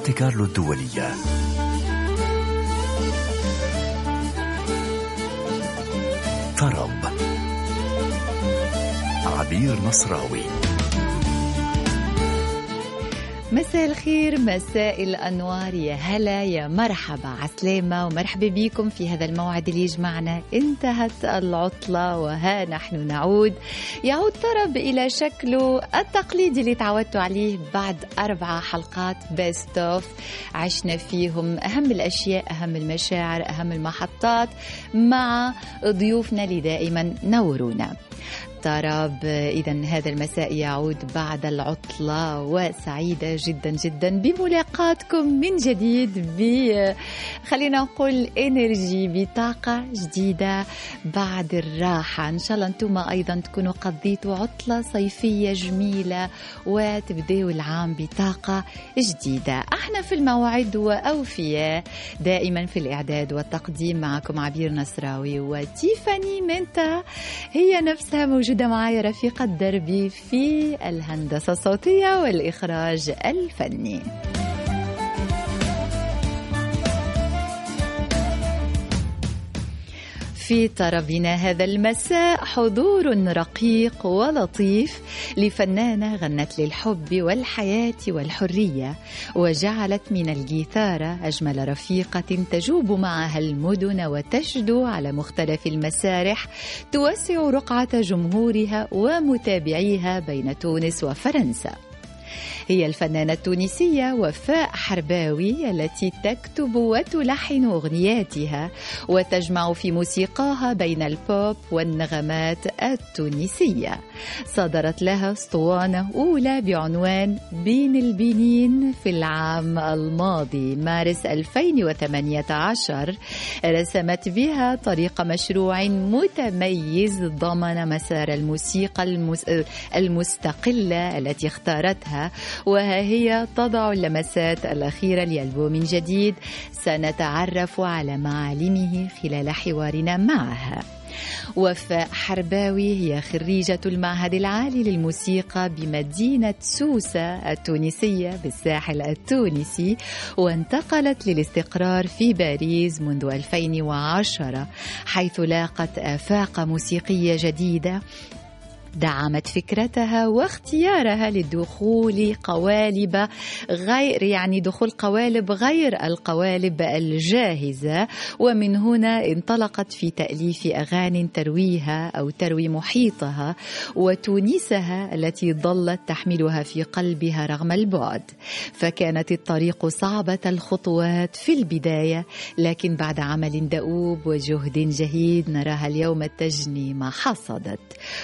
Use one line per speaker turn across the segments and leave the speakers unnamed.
مونتي كارلو الدولية. طرب عبير نصراوي.
مساء الخير مساء الأنوار يا هلا يا مرحبا عسلامة ومرحبا بكم في هذا الموعد اللي يجمعنا. انتهت العطلة وها نحن نعود. يعود طرب إلى شكله التقليدي اللي تعودتوا عليه بعد أربع حلقات best of عشنا فيهم أهم الأشياء أهم المشاعر أهم المحطات مع ضيوفنا اللي دائما نورونا. طرب إذا هذا المساء يعود بعد العطلة وسعيدة جدا جدا بملاقاتكم من جديد ب خلينا نقول إنرجي بطاقة جديدة بعد الراحة. إن شاء الله أنتم أيضا تكونوا قضيتوا عطلة صيفية جميلة وتبدأوا العام بطاقة جديدة. أحنا في الموعد وأوفياء دائما في الإعداد والتقديم معكم عبير نصراوي وتيفاني منتا هي نفسها موجودة موجودة معي رفيقة دربي في الهندسة الصوتية والإخراج الفني. في طربنا هذا المساء حضور رقيق ولطيف لفنانة غنت للحب والحياة والحرية وجعلت من الجيثارة أجمل رفيقة تجوب معها المدن وتشدو على مختلف المسارح توسع رقعة جمهورها ومتابعيها بين تونس وفرنسا. هي الفنانة التونسية وفاء حرباوي التي تكتب وتلحن أغنياتها وتجمع في موسيقاها بين البوب والنغمات التونسية. صدرت لها أسطوانة أولى بعنوان بين البنين في العام الماضي مارس 2018 رسمت بها طريق مشروع متميز ضمن مسار الموسيقى المستقلة التي اختارتها وها هي تضع اللمسات الأخيرة لألبوم جديد. سنتعرف على معالمه خلال حوارنا معها وفاء حرباوي هي خريجة المعهد العالي للموسيقى بمدينة سوسة التونسية بالساحل التونسي وانتقلت للاستقرار في باريس منذ 2010 حيث لاقت آفاق موسيقية جديدة دعمت فكرتها واختيارها لدخول قوالب غير يعني دخول قوالب غير القوالب الجاهزة. ومن هنا انطلقت في تأليف أغاني ترويها أو تروي محيطها وتونسها التي ظلت تحملها في قلبها رغم البعد. فكانت الطريق صعبة الخطوات في البداية لكن بعد عمل دؤوب وجهد جهيد نراها اليوم تجني ما حصدت.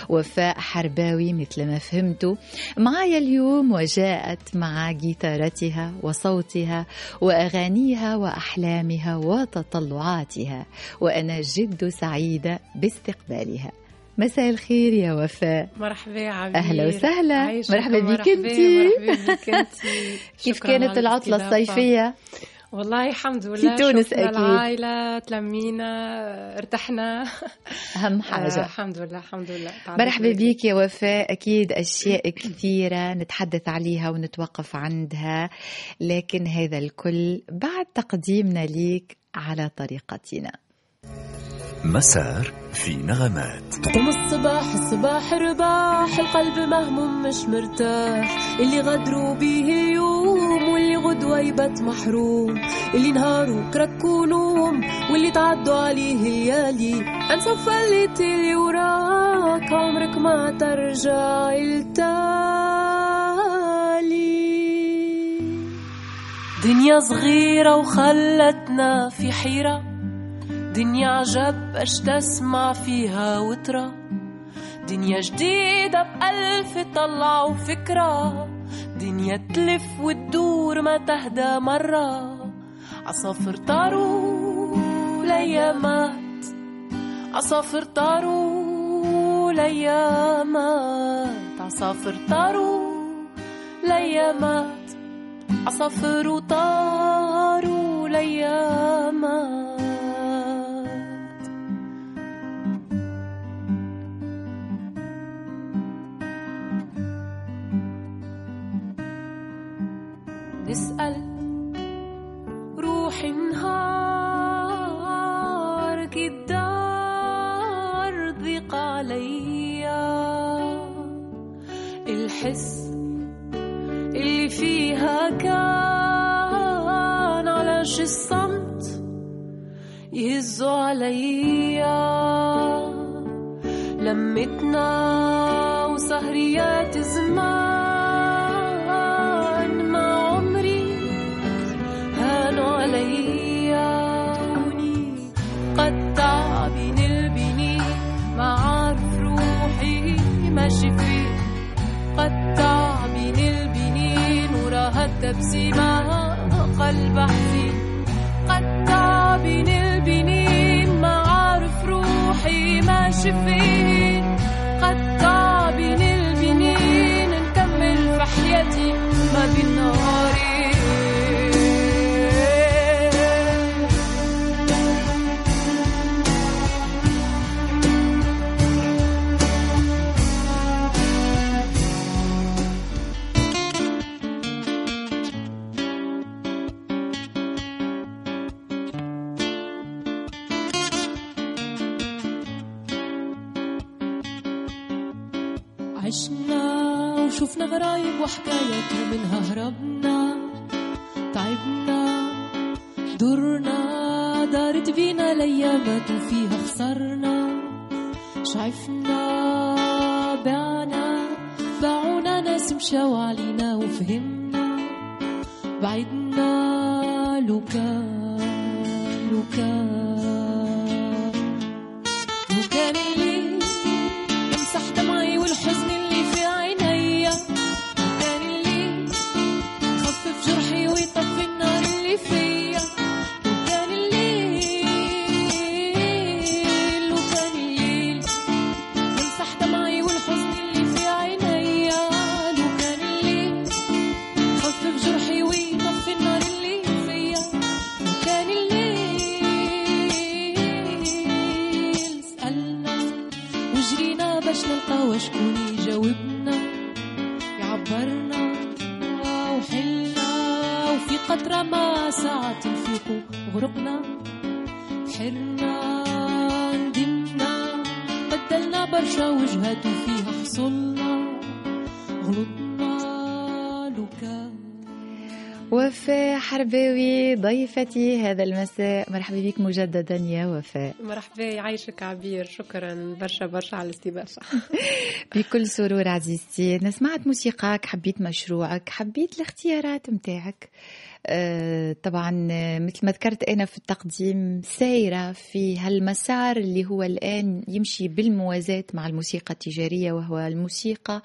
وفاء حرباوي مثل ما فهمتوا. معايا اليوم وجاءت مع جيتارتها وصوتها وأغانيها وأحلامها وتطلعاتها وأنا جد سعيدة باستقبالها. مساء الخير يا وفاء.
مرحبا عبير.
أهلا وسهلا. مرحبا بك انت كيف كانت العطلة الصيفية؟
والله الحمد لله.
في تونس أكيد.
العائله تلمينا ارتحنا.
أهم حاجة.
آه الحمد لله الحمد لله.
مرحبا بك يا وفاء. أكيد أشياء كثيرة نتحدث عليها ونتوقف عندها لكن هذا الكل بعد تقديمنا ليك على طريقتنا.
مسار في نغمات.
قم الصباح الصباح رباح القلب مهموم مش مرتاح. اللي غدروا بيه واللي غدوة محروم. اللي نهارو كركوا نوم واللي تعدوا عليه الليالي. انسى فلت اللي وراك عمرك ما ترجع التالي دنيا صغيرة وخلتنا في حيرة. دنيا عجب اش تسمع فيها وترى. دنيا جديدة بألف طلع وفكرة. دنيا تلف وتدور ما تهدى مرة. عصافر طاروا ليامات عصافر طاروا ليامات عصافر طاروا ليامات عصافر وطاروا ليامات تسأل روحي نهار الدار ضيق عليا. الحس اللي فيها كان على شي الصمت يهزوا عليا. لمتنا وسهريات زمان التبسيمة قلب حزين بين البنين ما عارف روحي فيه قطع بين البنين نكمل في حياتي ما بين ومنها هربنا تعبنا درنا دارت بينا الايامات وفيها خسرنا. شعفنا بعنا باعونا ناس مشاو علينا وفهمنا. بعدنا لو كان
ضيفتي هذا المساء مرحبا بك مجددا يا وفاء.
مرحبا يعيشك عبير. شكرا. برشا برشا على الاستضافة.
بكل سرور عزيزتي. أنا سمعت موسيقاك حبيت مشروعك حبيت الاختيارات متاعك. طبعا آه، مثل ما ذكرت أنا في التقديم سايرة في هالمسار اللي هو الآن يمشي بالموازاة مع الموسيقى التجارية وهو الموسيقى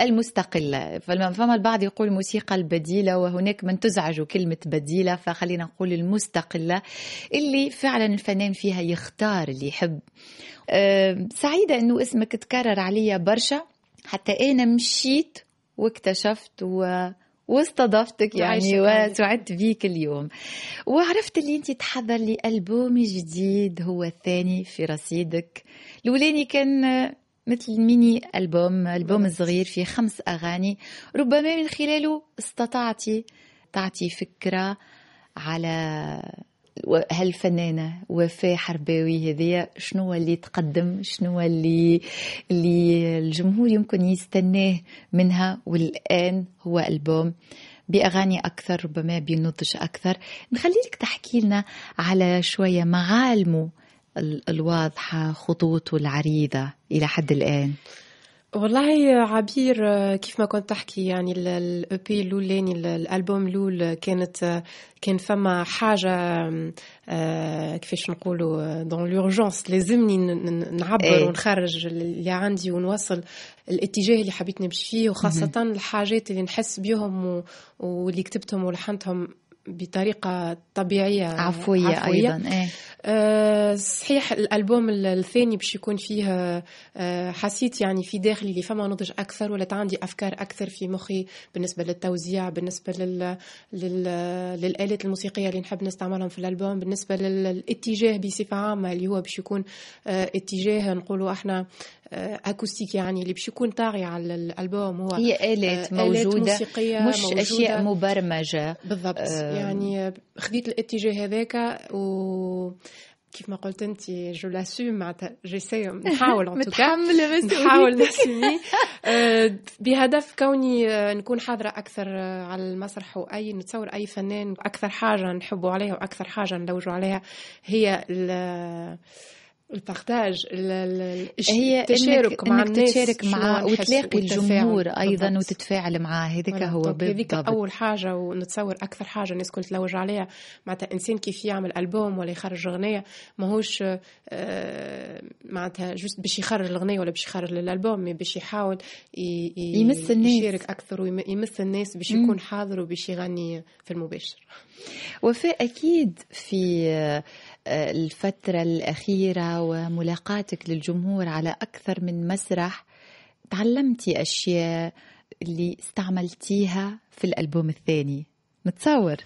المستقلة. فما البعض يقول الموسيقى البديلة وهناك من تزعج كلمة بديلة فخلينا نقول المستقلة اللي فعلا الفنان فيها يختار اللي يحب. آه، سعيدة أنه اسمك تكرر عليا برشا حتى أنا مشيت واكتشفت و... واستضفتك يعني. وسعدت بيك اليوم. وعرفت اللي انت تحضر لي ألبوم جديد هو الثاني في رصيدك. الأولاني كان مثل ميني ألبوم ألبوم صغير فيه خمس أغاني. ربما من خلاله استطعتي تعطي فكرة على هالفنانة وفاء حرباوي هذيا شنو اللي تقدم؟ شنو اللي اللي الجمهور يمكن يستناه منها؟ والآن هو ألبوم بأغاني أكثر ربما بنضج أكثر. نخليك تحكي لنا على شوية معالمه ال- الواضحة خطوطه العريضة إلى حد الآن.
والله عبير كيف ما كنت تحكي يعني ال EP الأولاني ال- الألبوم الأول كانت كان فما حاجة آه، كيفاش نقولوا dans l'urgence لازمني نعبر
إيه.
ونخرج اللي عندي ونوصل الاتجاه اللي حبيت نمشي فيه وخاصة الحاجات اللي نحس بيهم واللي كتبتهم ولحنتهم بطريقة طبيعية
عفوية, أيضا إيه.
آه، صحيح الألبوم ال- الثاني باش يكون فيه آه، حسيت يعني في داخلي اللي فما نضج أكثر ولات عندي أفكار أكثر في مخي بالنسبة للتوزيع بالنسبة لل... لل... للآلات الموسيقية اللي نحب نستعملهم في الألبوم بالنسبة للاتجاه بصفة عامة اللي هو باش يكون آه، اتجاه نقولوا إحنا اكوستيك يعني اللي باش يكون طاغي على الألبوم هو
هي آلات
آه، آلات
موجودة
موسيقية
مش
موجودة.
أشياء مبرمجة.
بالضبط.
آه.
يعني خذيت الاتجاه هذاك و كيف ما قلت أنت je l'assume معناتها j'essaie نحاول
متحمله
بس نحاول نسمي. آه، بهدف كوني آه، نكون حاضرة أكثر آه، على المسرح وأي نتصور أي فنان أكثر حاجة نحبوا عليها وأكثر حاجة نلوجوا عليها هي ال partage
هي التشارك مع الناس تشارك مع وتلاقي الجمهور أيضا بالضبط. وتتفاعل معاه. هذاك هو
بالضبط هذيك أول حاجة ونتصور أكثر حاجة الناس كل تلوج عليها. معناتها إنسان كيف يعمل ألبوم ولا يخرج أغنية ماهوش آه معناتها جوست باش يخرج الأغنية ولا باش يخرج الألبوم باش يحاول
يمس الناس.
يشارك أكثر ويمس الناس باش يكون حاضر وباش يغني في المباشر.
وفاء أكيد في الفترة الأخيرة وملاقاتك للجمهور على أكثر من مسرح تعلمتي أشياء اللي استعملتيها في الألبوم الثاني. متصور؟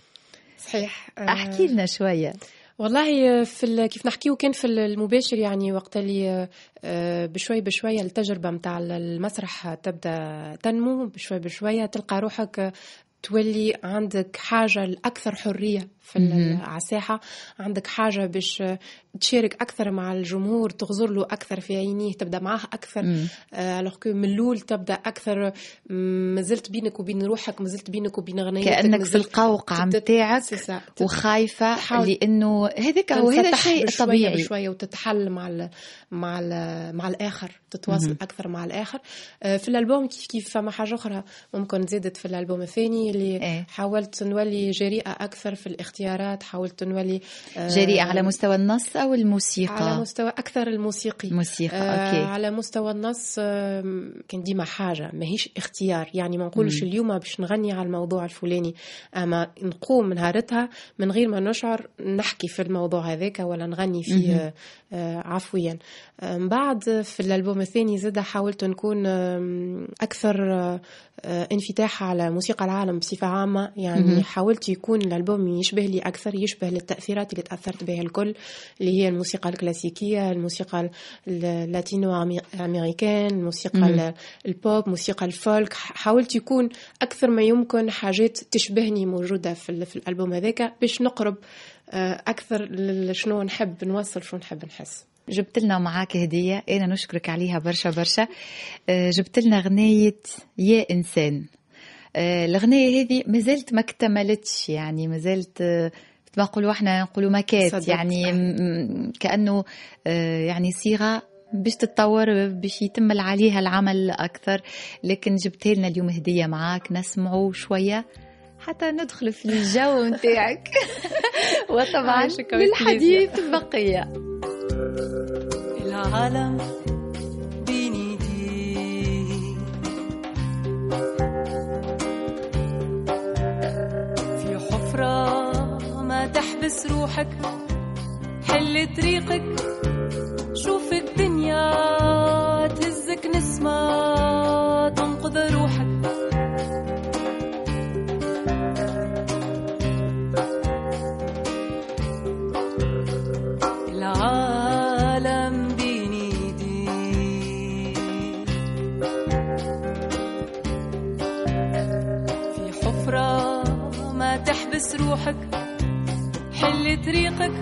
صحيح.
أحكي لنا شوية.
والله في كيف نحكيه كان في المباشر يعني وقت اللي آه، بشوي بشوي التجربة متاع المسرح تبدأ تنمو بشوي بشوية تلقى روحك تولي عندك حاجة لأكثر حرية في على الساحة عندك حاجة باش تشارك أكثر مع الجمهور تغزر له أكثر في عينيه تبدأ معاه أكثر. ألوغ كو من الأول تبدأ أكثر. مازلت بينك وبين روحك مازلت بينك وبين غنيتك
كأنك في القوقعة متاعك وخايفة لأنه هذاك هو هذا الشيء الطبيعي
بشوية وتتحل مع ال مع ال مع الآخر تتواصل. أكثر مع الآخر. آه، في الألبوم كيف كيف فما حاجة أخرى ممكن زادت في الألبوم الثاني؟ اللي إيه؟ حاولت نولي جريئة أكثر في الاختيارات حاولت نولي
آه، جريئة على مستوى النص أو الموسيقى؟
على مستوى أكثر الموسيقي.
موسيقى آه أوكي.
على مستوى النص كان ديما حاجة ماهيش اختيار. يعني ما نقولش اليوم باش نغني على الموضوع الفلاني أما نقوم نهارتها من غير ما نشعر نحكي في الموضوع هذاك ولا نغني فيه آه عفويا. من بعد في الألبوم الثاني زاد حاولت نكون أكثر آه، انفتاح على موسيقى العالم بصفة عامة يعني حاولت يكون الألبوم يشبه لي أكثر يشبه للتأثيرات اللي تأثرت بها الكل اللي هي الموسيقى الكلاسيكية الموسيقى اللاتينو أمريكان الموسيقى البوب موسيقى الفولك. حاولت يكون أكثر ما يمكن حاجات تشبهني موجودة في الألبوم هذاك باش نقرب آه، أكثر شنو نحب نوصل شنو نحب نحس.
جبت لنا معاك هدية أنا نشكرك عليها برشا برشا. آه، جبت لنا غنية يا إنسان. آه، الغنية هذه ما زلت ما اكتملتش يعني ما زلت آه، ما نقولوا إحنا نقولوا ماكات يعني كأنه يعني صيغة باش تتطور باش يتم عليها العمل أكثر. لكن جبت لنا اليوم هدية معاك نسمعوا شوية حتى ندخل في الجو نتاعك. وطبعا للحديث بقية. العالم ما تحبس روحك حل طريقك شوف الدنيا تهزك نسمة تنقذ روحك. تحبس روحك. طريقك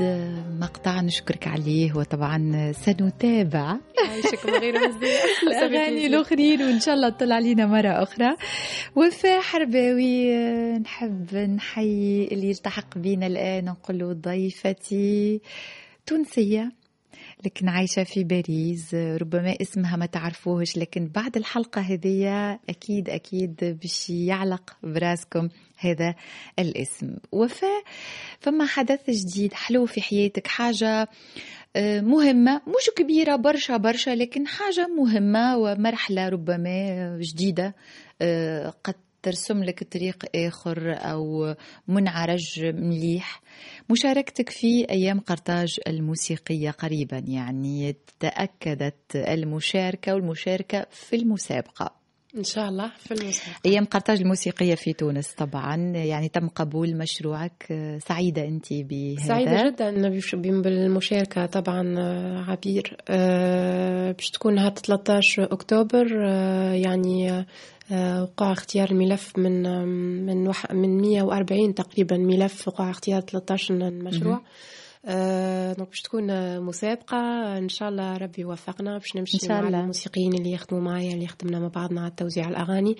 آه، مقطع نشكرك عليه وطبعا سنتابع.
من غير
الأغاني الأخرين وإن شاء الله تطلع علينا مرة أخرى. وفاء حرباوي آه، نحب نحيي اللي يلتحق بينا الآن نقول له ضيفتي تونسية لكن عايشة في باريس. ربما اسمها ما تعرفوهش لكن بعد الحلقة هذه أكيد أكيد باش يعلق براسكم هذا الاسم. وفاء فما حدث جديد حلو في حياتك حاجة آه، مهمة مش كبيرة برشا برشا لكن حاجة مهمة ومرحلة ربما جديدة آه، قد ترسم لك طريق آخر أو منعرج مليح. مشاركتك في أيام قرطاج الموسيقية قريبا يعني تأكدت المشاركة والمشاركة في المسابقة.
إن شاء الله في المسابقه
أيام قرطاج الموسيقية في تونس طبعا. يعني تم قبول مشروعك. سعيدة أنت بهذا؟
سعيدة جدا بالمشاركه طبعا عبير. آه، باش تكون هاد 13 أكتوبر آه، يعني آه، وقع اختيار الملف من من من 140 تقريبا ملف وقع اختيار 13 مشروع آه باش تكون مسابقة إن شاء الله ربي يوفقنا باش نمشي. مع الموسيقيين اللي يخدموا معايا اللي خدمنا مع بعضنا على توزيع الأغاني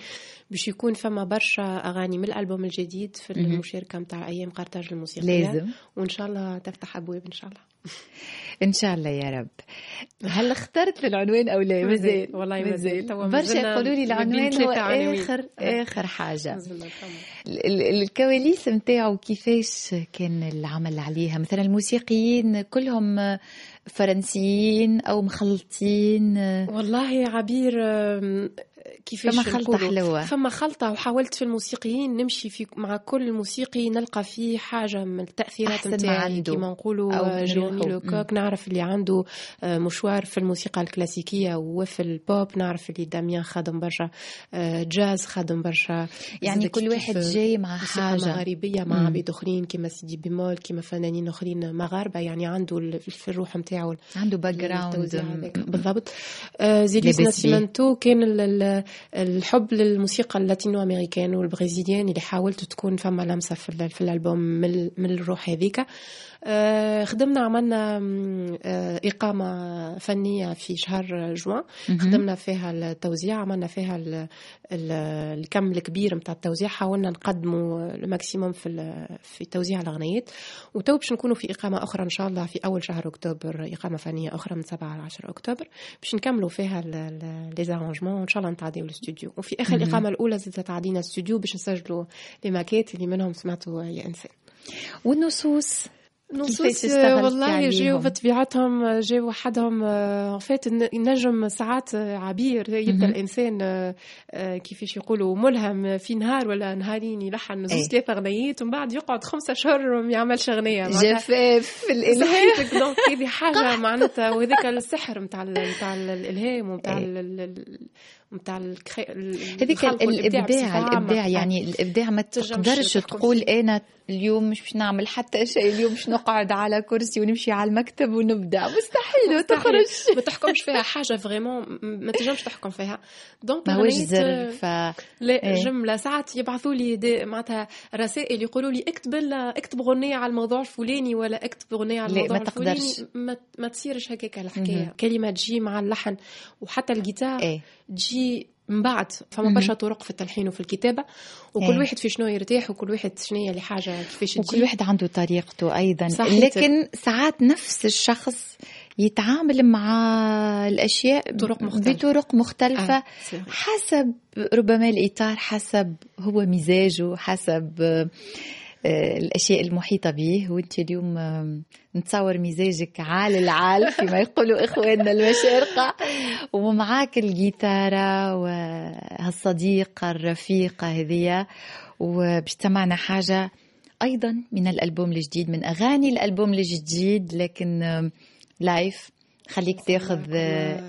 باش يكون فما برشا أغاني من الألبوم الجديد في المشاركة متاع أيام قرطاج الموسيقية.
لازم.
وإن شاء الله تفتح أبواب إن شاء الله.
إن شاء الله يا رب. هل اخترت العنوان أو لا؟ مازال
والله مازال.
برشا يقولوا لي العنوان هو اخر آخر حاجة. الكواليس نتاعو كيفاش كان العمل عليها؟ مثلا الموسيقيين كلهم فرنسيين أو مخلطين
والله عبير كيفاش
فما خلطة حلوة.
فما خلطة وحاولت في الموسيقيين نمشي في مع كل موسيقي نلقى فيه حاجة من التأثيرات نتاعي كيما نقولوا جيرمي لوكوك. نعرف اللي عنده آه، مشوار في الموسيقى الكلاسيكية وفي البوب. نعرف اللي داميان خادم برشا آه، جاز خادم برشا.
يعني كل واحد جاي مع حاجة.
مغاربية مع عبيد أخرين كيما سيدي بيمول كيما فنانين أخرين مغاربة. يعني عنده في الروح نتاعو
عنده background
بالضبط. آه، زيديس ناسيمنتو كان الحب للموسيقى ال latino-américaine وال brésilienne اللي حاولت تكون فما لمسة في الألبوم من الروح هذيك خدمنا عملنا آه، إقامة فنية في شهر جوان. خدمنا فيها التوزيع عملنا فيها الكم الكبير متاع التوزيع. حاولنا نقدموا ال maximum في في توزيع الأغنيات وتو باش نكونوا في إقامة أخرى إن شاء الله في أول شهر أكتوبر إقامة فنية أخرى من 7 ل 10 أكتوبر باش نكملوا فيها لي زارونجمون وإن شاء الله نتعديو الاستوديو وفي آخر الإقامة الأولى زدت تعدينا الاستوديو باش نسجلوا لي ماكيت اللي منهم سمعتوا يا إنسان.
والنصوص؟
نصوص والله جاو بطبيعتهم جاو وحدهم فات النجم ساعات عبير يبدا الانسان كيفاش يقولوا ملهم في نهار ولا نهارين يلحن زوج ثلاثة اغنيات ومن بعد يقعد خمسة اشهر ما يعملش اغنية
جفاف الالهام
donc هذه حاجة معناتها وهذاك السحر نتاع نتاع الالهام ونتاع نتاع
ال cré... هذيك الإبداع الإبداع يعني الإبداع ما تقدرش تقول أنا اليوم مش باش نعمل حتى شيء اليوم مش نقعد على كرسي ونمشي على المكتب ونبدع مستحيل وتخرج
ما تحكمش فيها حاجة vraiment ما تنجمش تحكم فيها.
donc ما هوش زر ف
لا إيه. جملة. ساعات يبعثوا لي معناتها رسائل يقولوا لي اكتب اكتب اغنيه على الموضوع الفلاني ولا اكتب اغنيه على الموضوع
ما الفلاني.
ما, ما تصيرش هكاك الحكاية. كلمة تجي مع اللحن. وحتى الجيتار
إيه؟
من بعد فما برشا طرق في التلحين وفي الكتابة وكل إيه. واحد في شنو يرتاح وكل واحد شنو هي لحاجة كيفاش
تجي. وكل واحد عنده طريقته أيضا. لكن ساعات نفس الشخص يتعامل مع الأشياء
بطرق مختلفة,
بطرق مختلفة آه. حسب ربما الإطار حسب هو مزاجه حسب آه، الأشياء المحيطة به وأنت اليوم نتصور مزاجك عال العال فيما يقولوا إخواننا المشارقة ومعاك الجيتارة وهالصديقة الرفيقة هذية وباش تسمعنا حاجة أيضا من الألبوم الجديد من أغاني الألبوم الجديد لكن لايف. خليك تاخذ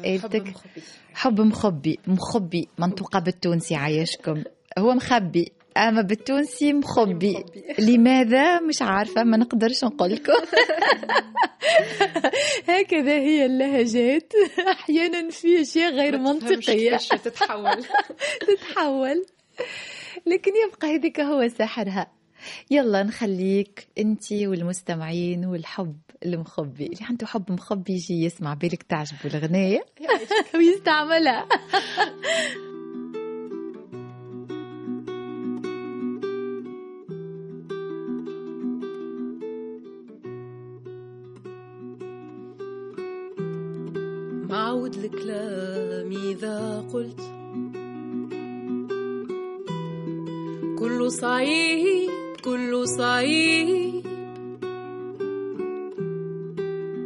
آلتك حب مخبي. مخبي. منطوقة بالتونسي عايشكم. هو مخبي. أما بالتونسي مخبي. لماذا؟ مش عارفة ما نقدرش نقول لكم هكذا هي اللهجات. أحيانا في أشياء غير منطقية.
تتحول.
تتحول. لكن يبقى هذيك هو سحرها. يلا نخليك أنت والمستمعين والحب المخبي. اللي عنده حب مخبي يجي يسمع بالك تعجبه الغنية ويستعملها.
الكلام إذا قلت. كله صعيب كله صعيب.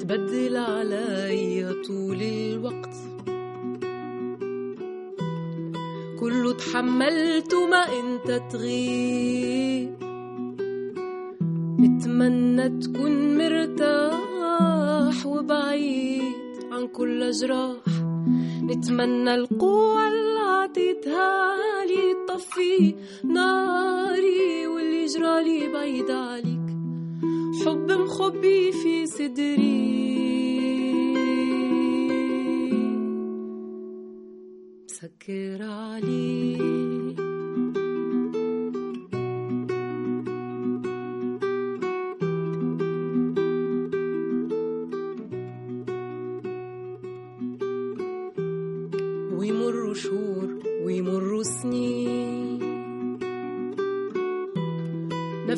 تبدل علي طول الوقت. كله تحملت ما انت تغيب نتمنى تكون مرتاح وبعيد. عن كل جراح. نتمنى القوة اللي عطيتها لي تطفي ناري واللي جرالي بعيد عليك حب مخبي في صدري. مسكر عليك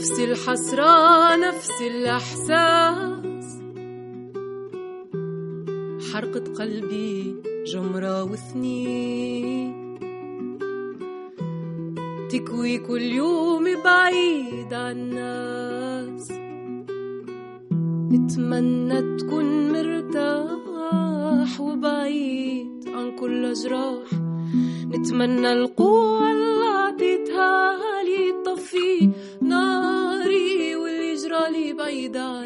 نفس الحسرة نفس الإحساس. حرقة قلبي جمرة وثنين تكوي كل يوم بعيد عن الناس. نتمنى تكون مرتاح وبعيد عن كل جراح. نتمنى القوة جرالي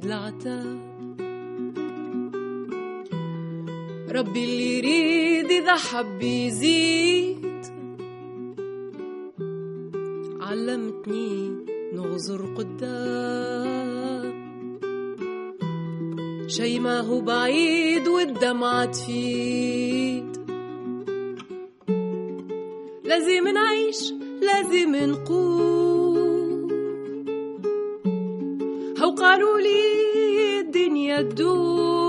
زايد العتاب ربي اللي يريد إذا حب يزيد. علمتني نغزر قدام. شي ما هو بعيد والدمعة تفيد. لازم نعيش لازم نقوم الدنيا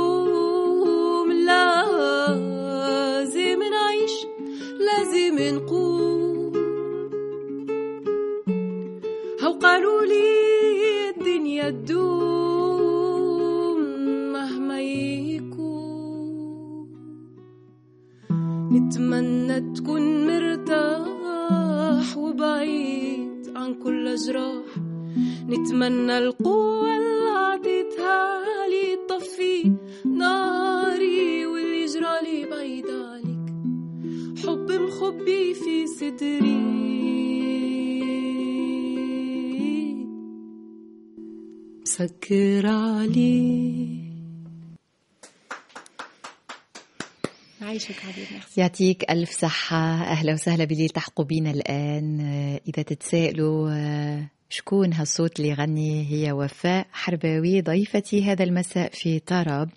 يعطيك ألف صحة. أهلا وسهلا باللي تحقوا بينا الآن. آه، إذا تتسائلوا آه، شكون هالصوت اللي يغني؟ هي وفاء حرباوي ضيفتي هذا المساء في طرب.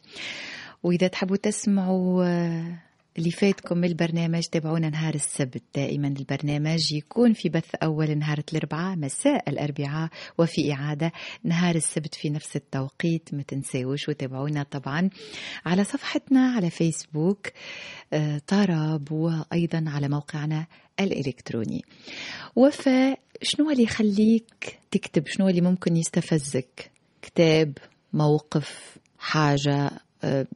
وإذا تحبوا تسمعوا آه، اللي فاتكم البرنامج تابعونا نهار السبت. دائما البرنامج يكون في بث أول نهار الأربعاء مساء الأربعاء وفي إعادة نهار السبت في نفس التوقيت. ما تنساوش وتابعونا طبعا على صفحتنا على فيسبوك آه، طرب وأيضا على موقعنا الإلكتروني. وفاء شنو اللي يخليك تكتب؟ شنو اللي ممكن يستفزك؟ كتاب موقف حاجة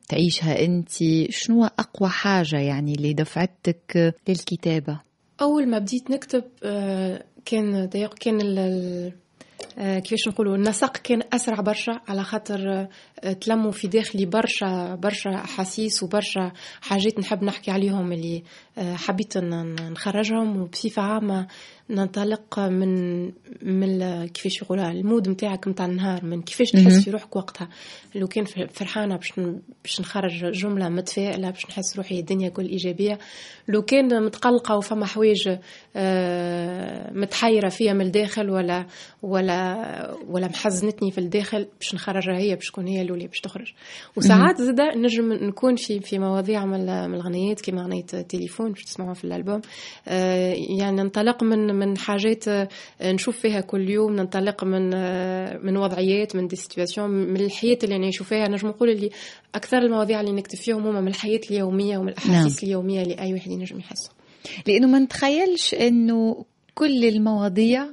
تعيشها أنت؟ شنو أقوى حاجة يعني اللي دفعتك للكتابة؟
أول ما بديت نكتب آه، كان دايق كان ال- آه، كيفاش نقولوا النسق كان أسرع برشا على خاطر آه، تلموا في داخلي برشا برشا أحاسيس وبرشا حاجات نحب نحكي عليهم اللي حبيت نخرجهم وبصفة عامة ننطلق من من كيفاش يقولها المود نتاعك نتاع النهار من كيفاش تحس في روحك وقتها؟ لو كان فرحانة باش باش نخرج جملة متفائلة باش نحس روحي الدنيا كل إيجابية. لو كان متقلقة وفما حوايج آه، متحيرة فيها من الداخل ولا ولا ولا محزنتني في الداخل باش نخرجها هي باش تكون هي الأولى باش تخرج. وساعات زاده نجم نكون في في مواضيع من الغنيات كيما غنية تليفون باش تسمعوها في الألبوم. آه، يعني ننطلق من من حاجات آه، نشوف فيها كل يوم ننطلق من آه، من وضعيات من دي سيتواسيون من الحياة اللي نعيشوا فيها نجم نقول اللي أكثر المواضيع اللي نكتب فيهم هما من الحياة اليومية ومن الأحاسيس نعم. اليومية اللي أي واحد ينجم يحسه
لأنه ما نتخيلش أنه كل المواضيع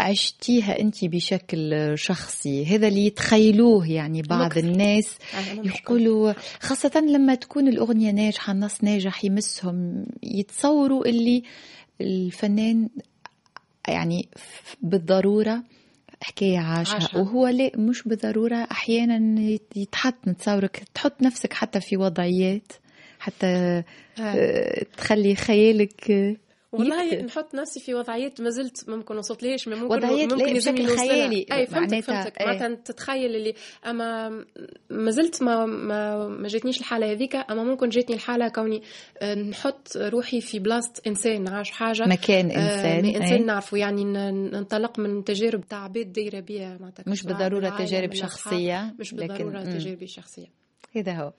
عشتيها أنت بشكل شخصي هذا اللي يتخيلوه يعني بعض مكتب. الناس يقولوا خاصة لما تكون الأغنية ناجحة النص ناجح يمسهم يتصوروا اللي الفنان يعني بالضرورة حكاية عاشها, عاشها. وهو لا مش بالضرورة أحيانا يتحط نتصورك تحط نفسك حتى في وضعيات حتى آه. آه، تخلي خيالك
والله نحط نفسي في وضعيات ما زلت ممكن وصلت ليش ممكن
وضعيات
ممكن
بشكل خيالي.
أي فهمتك فهمتك. معناتها تتخيل اللي أما ما زلت ما ما, ما جاتنيش الحالة هذيك أما ممكن جاتني الحالة كوني آه، نحط روحي في بلاصه إنسان عاش حاجة
مكان إنسان
آه إنسان نعرفه. يعني ننطلق من تجارب تاع عباد دايرة بيها
معناتها مش بالضرورة تجارب شخصية
مش بالضرورة تجارب شخصيه
هذا هو.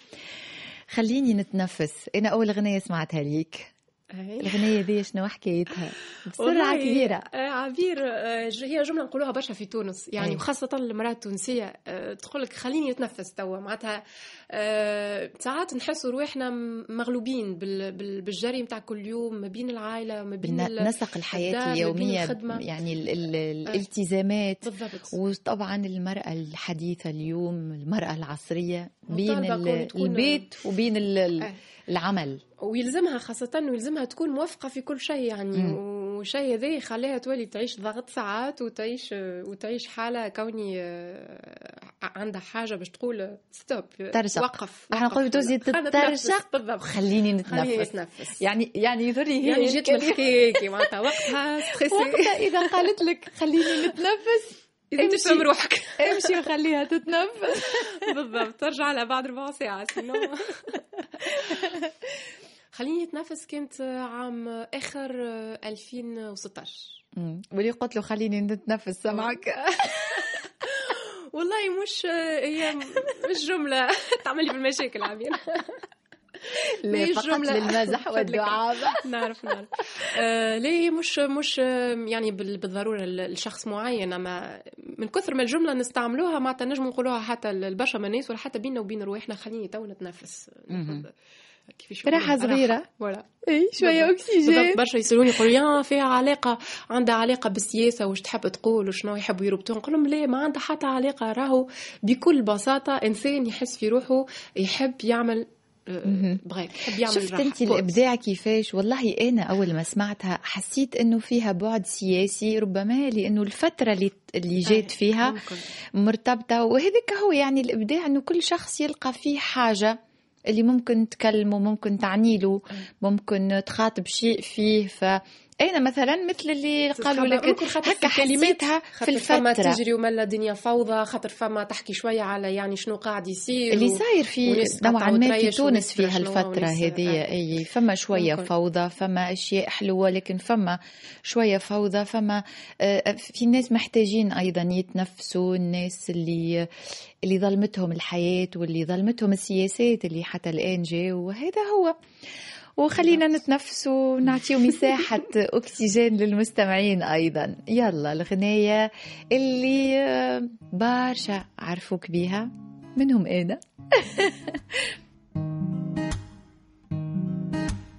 خليني نتنفس. أنا أول أغنية سمعتها ليك. الأغنية دي شنو حكايتها؟ بسرعة كبيرة.
آه، عبير آه، هي جملة نقولوها برشا في تونس. يعني أي. وخاصة المرأة التونسية آه، تقول لك خليني نتنفس توا. معناتها ساعات نحسوا روحنا مغلوبين بالجري نتاع كل يوم ما بين العائلة ما بين
نسق الحياة اليومية يعني ال ال الالتزامات. بالضبط. وطبعا المرأة الحديثة اليوم المرأة العصرية بين البيت وبين العمل.
ويلزمها خاصة ويلزمها تكون موفقة في كل شيء يعني. وشيء هذا يخليها تولي تعيش ضغط ساعات وتعيش وتعيش حالة كوني آه، عندها حاجة باش تقول ستوب
ترشق وقف إحنا نقول توزي تترشق خليني نتنفس. يعني يعني يضري
يعني جيت الحكاية معناتها وقتها
وقتها إذا قالت لك خليني نتنفس.
انت تفهم روحك.
امشي وخليها تتنفس
بالضبط. ترجع لها بعد ربع ساعة خليني أتنفس. كانت عام آخر 2016
ولي قلت له خليني نتنفس سمعك
والله مش هي مش جملة تعمل لي بالمشاكل عبير
ليه فقط للمزح والدعابة.
نعرف نعرف. آه ليه مش مش يعني بالضرورة لشخص معين أما من كثر ما الجملة نستعملوها معناتها نجم نقولوها حتى البشر من الناس ولا حتى بيننا وبين روحنا خليني تو نتنفس
كيفاش راحة صغيرة.
ولا.
إي شوية أكسجين.
برشا يسألوني يقولوا يا فيها علاقة عندها علاقة بالسياسة واش تحب تقول وشنو يحبوا يربطون نقول لهم لا ما عندها حتى علاقة راهو بكل بساطة إنسان يحس في روحه يحب يعمل يعمل
شفت انت الإبداع كيفاش؟ والله أنا أول ما سمعتها حسيت إنه فيها بعد سياسي ربما لأنه الفترة اللي اللي جيت فيها مرتبطة وهذاك هو يعني الإبداع إنه كل شخص يلقى فيه حاجة اللي ممكن تكلمه ممكن تعني له ممكن تخاطب شيء فيه ف أين مثلا؟ مثل اللي قالوا لك هكا كلماتها في الفترة
فما تجري وملا الدنيا فوضى. خاطر فما تحكي شوية على يعني شنو قاعد يصير
اللي صاير في نوعا ما في تونس في هالفترة هذه. أي فما شوية ممكن. فوضى فما أشياء حلوة لكن فما شوية فوضى فما آه، في ناس محتاجين أيضا يتنفسوا. الناس اللي اللي ظلمتهم الحياة واللي ظلمتهم السياسات اللي حتى الآن جاء وهذا هو. وخلينا نتنفس ونعطيو مساحة أكسجين للمستمعين أيضا. يلا الغنية اللي برشا عرفوك بيها. منهم أنا.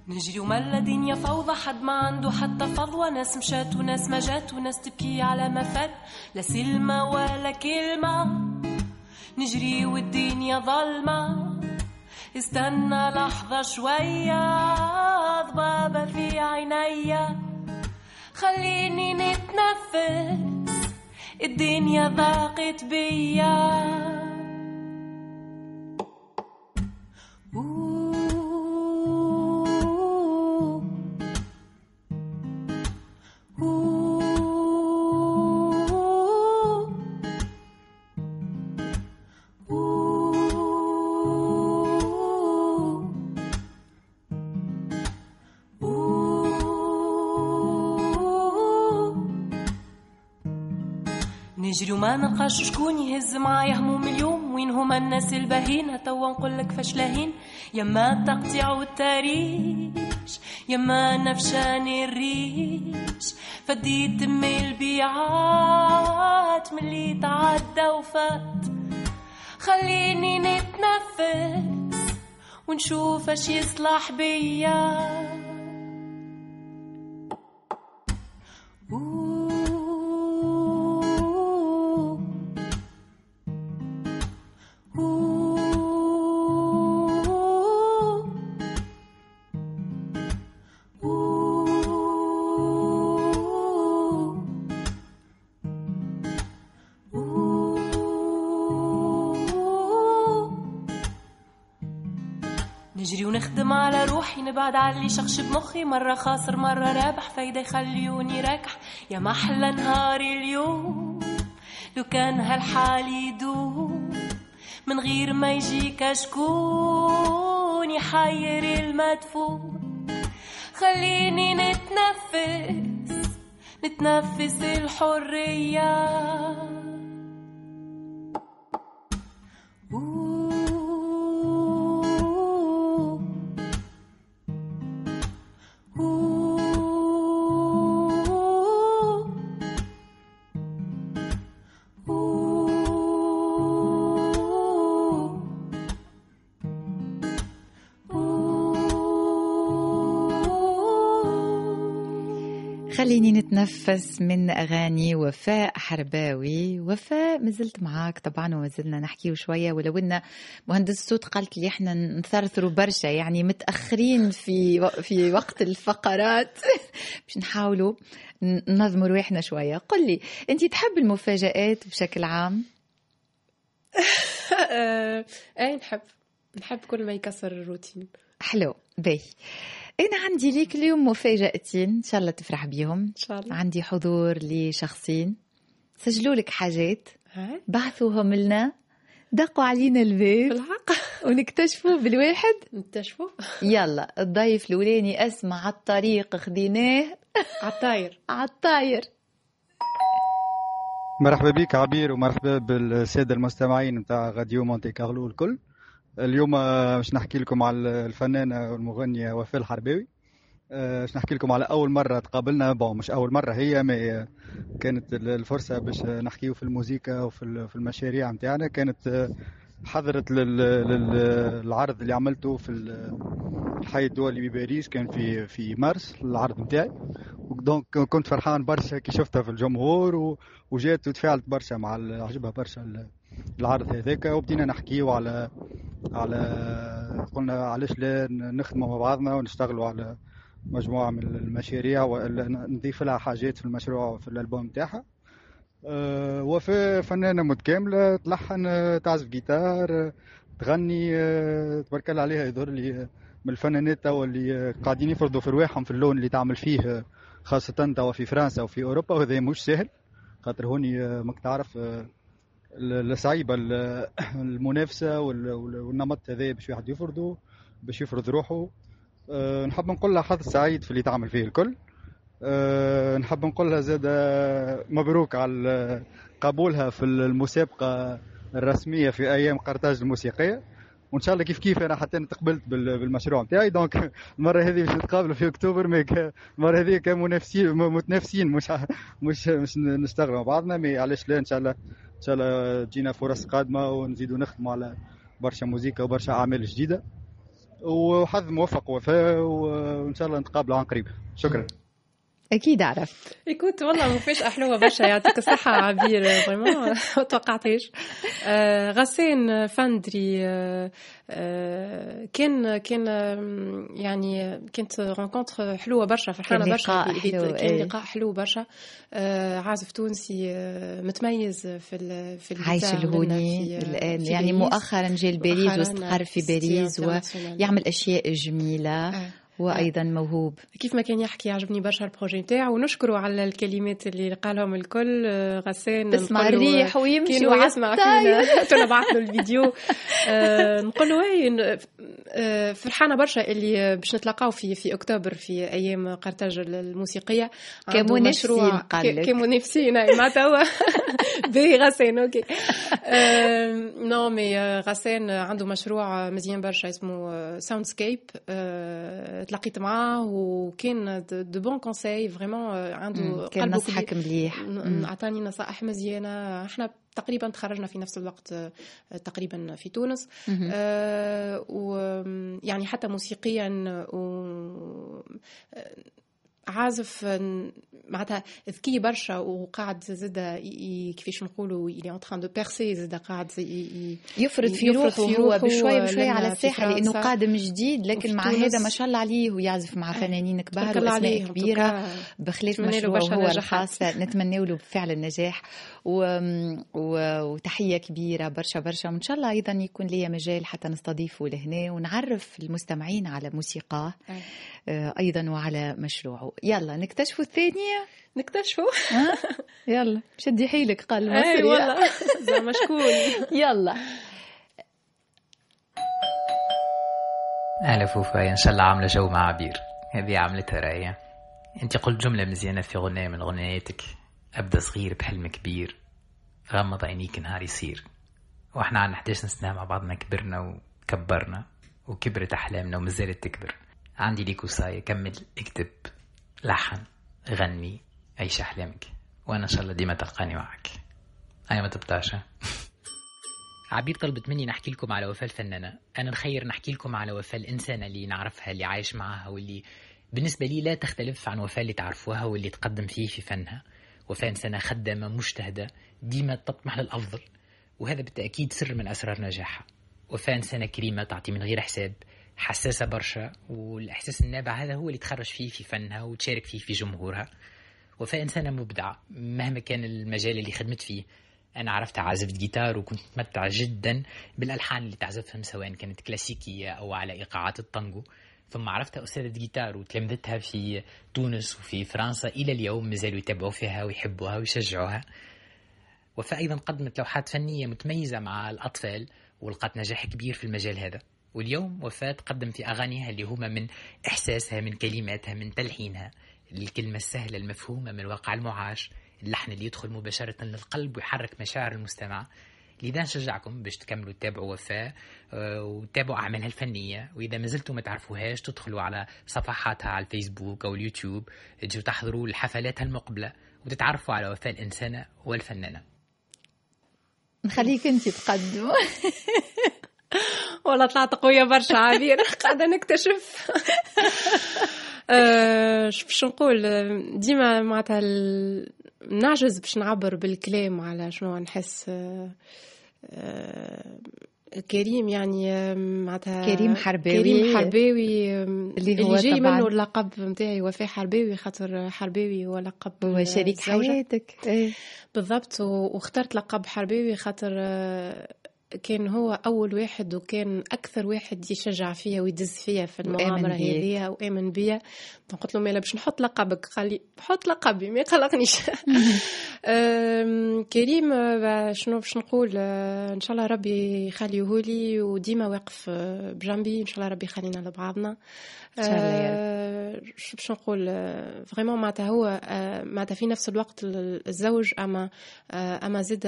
نجري وملا دنيا فوضى حد ما عنده حتى فضوى. ناس مشات وناس ما جات وناس تبكي على ما فات. لا سلمة ولا كلمة. نجري والدنيا ظلمة. استنى لحظة شوية ضبابة في عينيا خليني نتنفس الدنيا ضاقت بيا Ooh. نجري وما نلقاش شكون يهز معايا هموم اليوم. وين هما الناس الباهين؟ توا نقول لك فشلاهين يما التقطيع والتاريخ يما نفشان الريش. فديت مي البيعات ملي تعدى وفات. خليني نتنفس ونشوف اش يصلح بيا. نبعد على اللي شخش بمخي. مرة خاسر مرة رابح فايدة يخليوني راكح. يا محلى نهاري اليوم لو كان هالحال يدوم. من غير ما يجيك شكون يحير المدفون. خليني نتنفس نتنفس الحرية.
خليني نتنفس من أغاني وفاء حرباوي. وفاء مازلت معاك طبعا وما زلنا نحكيه شوية. ولو أن مهندس الصوت قالت لي إحنا نثرثروا برشا يعني متأخرين في في وقت الفقرات. باش نحاولوا ننظموا رواحنا شوية. قل لي أنت تحب المفاجآت بشكل عام؟
أي نحب. نحب كل ما يكسر الروتين.
حلو باهي. أنا عندي ليك اليوم مفاجأتين إن شاء الله تفرح بيهم. إن
شاء الله.
عندي حضور لشخصين. سجلوا لك حاجات. بعثوهم لنا. دقوا علينا الباب.
بالحق.
ونكتشفوا بالواحد.
نكتشفوا.
يلا الضيف الأولاني أسمع على الطريق خديناه
عالطاير
عالطاير
مرحبا بك عبير ومرحبا بالسادة المستمعين نتاع غاديو مونتي كارلو الكل. اليوم آه، باش نحكي لكم على الفنانه والمغنيه وفاء الحرباوي. آه، باش نحكي لكم على أول مرة تقابلنا. بون مش أول مرة هي ما كانت الفرصة باش نحكيو في الموسيقى وفي المشاريع نتاعنا. كانت آه، حضرت للعرض اللي عملته في الحي الدولي بباريس كان في في مارس العرض نتاعي. دونك كنت فرحان برشا كي شفتها في الجمهور وجات وتفاعلت برشا مع عجبها برشا العرض هذاك وبدينا نحكيو على على قلنا علاش لا نخدموا مع بعضنا ونشتغلوا على مجموعة من المشاريع ونضيف لها حاجات في المشروع في الألبوم نتاعها. أه وفاء فنانة متكاملة تلحن تعزف جيتار تغني أه تبارك الله عليها يظهر لي من الفنانات اللي قاعدين يفرضوا في رواحهم في اللون اللي تعمل فيه خاصة توا في فرنسا وفي أوروبا وهذا مش سهل. خاطر هوني ماك تعرف الصعيبه المنافسة والنمط هذا باش واحد يفرضه باش يفرض روحه أه نحب نقول لها حظ سعيد في اللي تعمل فيه الكل. أه نحب نقول لها زاد مبروك على قبولها في المسابقة الرسمية في أيام قرطاج الموسيقية. وإن شاء الله كيف كيف أنا حتى تقبلت بالمشروع نتاعي. donc المرة هذه باش نتقابلوا في أكتوبر mais المرة هذه كمنافسين متنافسين مش مش مش نشتغلوا مع بعضنا. mais علاش لا إن شاء الله. ان شاء الله تجينا فرص قادمة ونزيدوا نخدموا على برشا موزيكا وبرشا أعمال جديدة. وحظ موفق وفاء وإن شاء الله نتقابلوا عن قريب. شكرا.
أكيد عرفت
كنت والله ما فيش أحلوها برشا يعطيك الصحة عبير vraiment ما توقعتيش آه غسان فندري آه آه كان كان يعني كانت rencontre حلوة برشا فرحانة برشا. كان إيه. لقاء حلو برشا. آه عازف تونسي متميز في في
عايش الهوني الان يعني مؤخرا جاء لباريس واستقر في باريس ويعمل أشياء جميلة. آه. وأيضا موهوب.
كيف ما كان يحكي عجبني برشا البروجي نتاعو ونشكره على الكلمات اللي قالهم الكل. غسان
تسمع الريح ويمشي
ويسمع فينا بعث له الفيديو. آه نقول له آه، فرحانة برشا اللي باش نتلاقاو في في أكتوبر في أيام قرطاج الموسيقية.
كمنافسين
قال كمنافسين معناتها هو باهي غسان OK. non mais غسان عنده مشروع مزيان برشا اسمه Soundscape تلاقيت معاه وكان de bons conseils vraiment عنده
كان نصحك مليح.
اعطاني نصائح مزيانة. إحنا تقريبا تخرجنا في نفس الوقت آه، تقريبا في تونس. آه ويعني حتى موسيقيا و عازف معناتها ذكي برشا وقاعد زاد كيفاش نقولوا اللي en train de percer زاد قاعد
يفرض في روحه هو بشوي بشوي على الساحه لأنه قادم جديد لكن مع هذا ما شاء الله عليه ويعزف مع فنانين كبار وأسماء كبيرة. بخلاف مشروعه هو الخاص نتمنى له بالفعل النجاح و... و... وتحية كبيرة برشا برشا. وإن شاء الله أيضا يكون لي مجال حتى نستضيفه لهنا ونعرف المستمعين على موسيقاه. آه، أيضا وعلى مشروعه. يلا نكتشفوا الثانية.
نكتشفوا
يلا شدي حيلك قال المصري
اي والله. زعما شكون
يلا.
أهلا فوفا إن شاء الله عاملة جو مع عبير. هذه عملتها راية. أنت قلت جملة مزيانة في غناية من غناياتك. أبدأ صغير بحلم كبير. غمض عينيك نهار يصير. وإحنا عن 11 سنة مع بعضنا كبرنا وكبرنا وكبرت أحلامنا ومازالت تكبر. عندي ليك وصاية كمل اكتب لحن غني عيش أحلامك وأنا إن شاء الله ديما تلقاني معك. أنا ما تبطاش عبير طلبت مني نحكي لكم على وفاة الفنانة. أنا نخير نحكي لكم على وفاة الإنسانة اللي نعرفها اللي عايش معها واللي بالنسبة لي لا تختلف عن وفاة اللي تعرفوها واللي تقدم فيه في فنها. وفاة إنسانة خدامة مجتهدة ديما تطمح للأفضل. وهذا بالتأكيد سر من أسرار نجاحها. وفاة إنسانة كريمة تعطي من غير حساب حساسة برشا والإحساس النابع هذا هو اللي تخرج فيه في فنها وتشارك فيه في جمهورها. وفاء إنسانة مبدعة مهما كان المجال اللي خدمت فيه. أنا عرفت عازفة جيتار وكنت متمتع جدا بالألحان اللي تعزفهم سواء كانت كلاسيكية أو على إيقاعات الطنجو ثم عرفتها أستاذة جيتار وتلمذتها في تونس وفي فرنسا إلى اليوم مازالوا يتابعوا فيها ويحبوها ويشجعوها. وفاء أيضا قدمت لوحات فنية متميزة مع الأطفال ولقت نجاح كبير في المجال هذا. واليوم وفاة تقدم في أغانيها اللي هما من إحساسها من كلماتها من تلحينها. الكلمة السهلة المفهومة من واقع المعاش. اللحن اللي يدخل مباشرة للقلب ويحرك مشاعر المستمع. لذا نشجعكم باش تكملوا تتابعوا وفاء آه، وتابعوا أعمالها الفنية. وإذا ما زلتوا ما تعرفوهاش تدخلوا على صفحاتها على الفيسبوك أو اليوتيوب. تجوا تحضروا لحفلاتها المقبلة وتتعرفوا على وفاء الإنسانة والفنانة.
نخليك أنت تقدم
والله طلعت قوية برشا عبير. قاعدة نكتشف. أه باش نقول؟ ديما معناتها نعجز باش نعبر بالكلام على شنو نحس. أه كريم يعني معناتها
كريم حرباوي.
كريم حرباوي. اللي هو اللي جاي منه اللقب نتاعي وفاء حرباوي خاطر حرباوي هو لقب
هو شريك حياتك.
إيه. بالضبط واخترت لقب حرباوي خاطر كان هو أول واحد وكان أكثر واحد يشجع فيا ويدز فيا في المغامرة هذه وآمن بيا. قلت له مالا باش نحط لقبك قال لي حط لقبي ما يقلقنيش. كريم شنو باش نقول آه، إن شاء الله ربي يخليهولي وديما واقف آه، بجنبي إن شاء الله ربي يخلينا لبعضنا.
آه
شو باش نقول فريمون معناتها هو معناتها في نفس الوقت الزوج أما أما زاد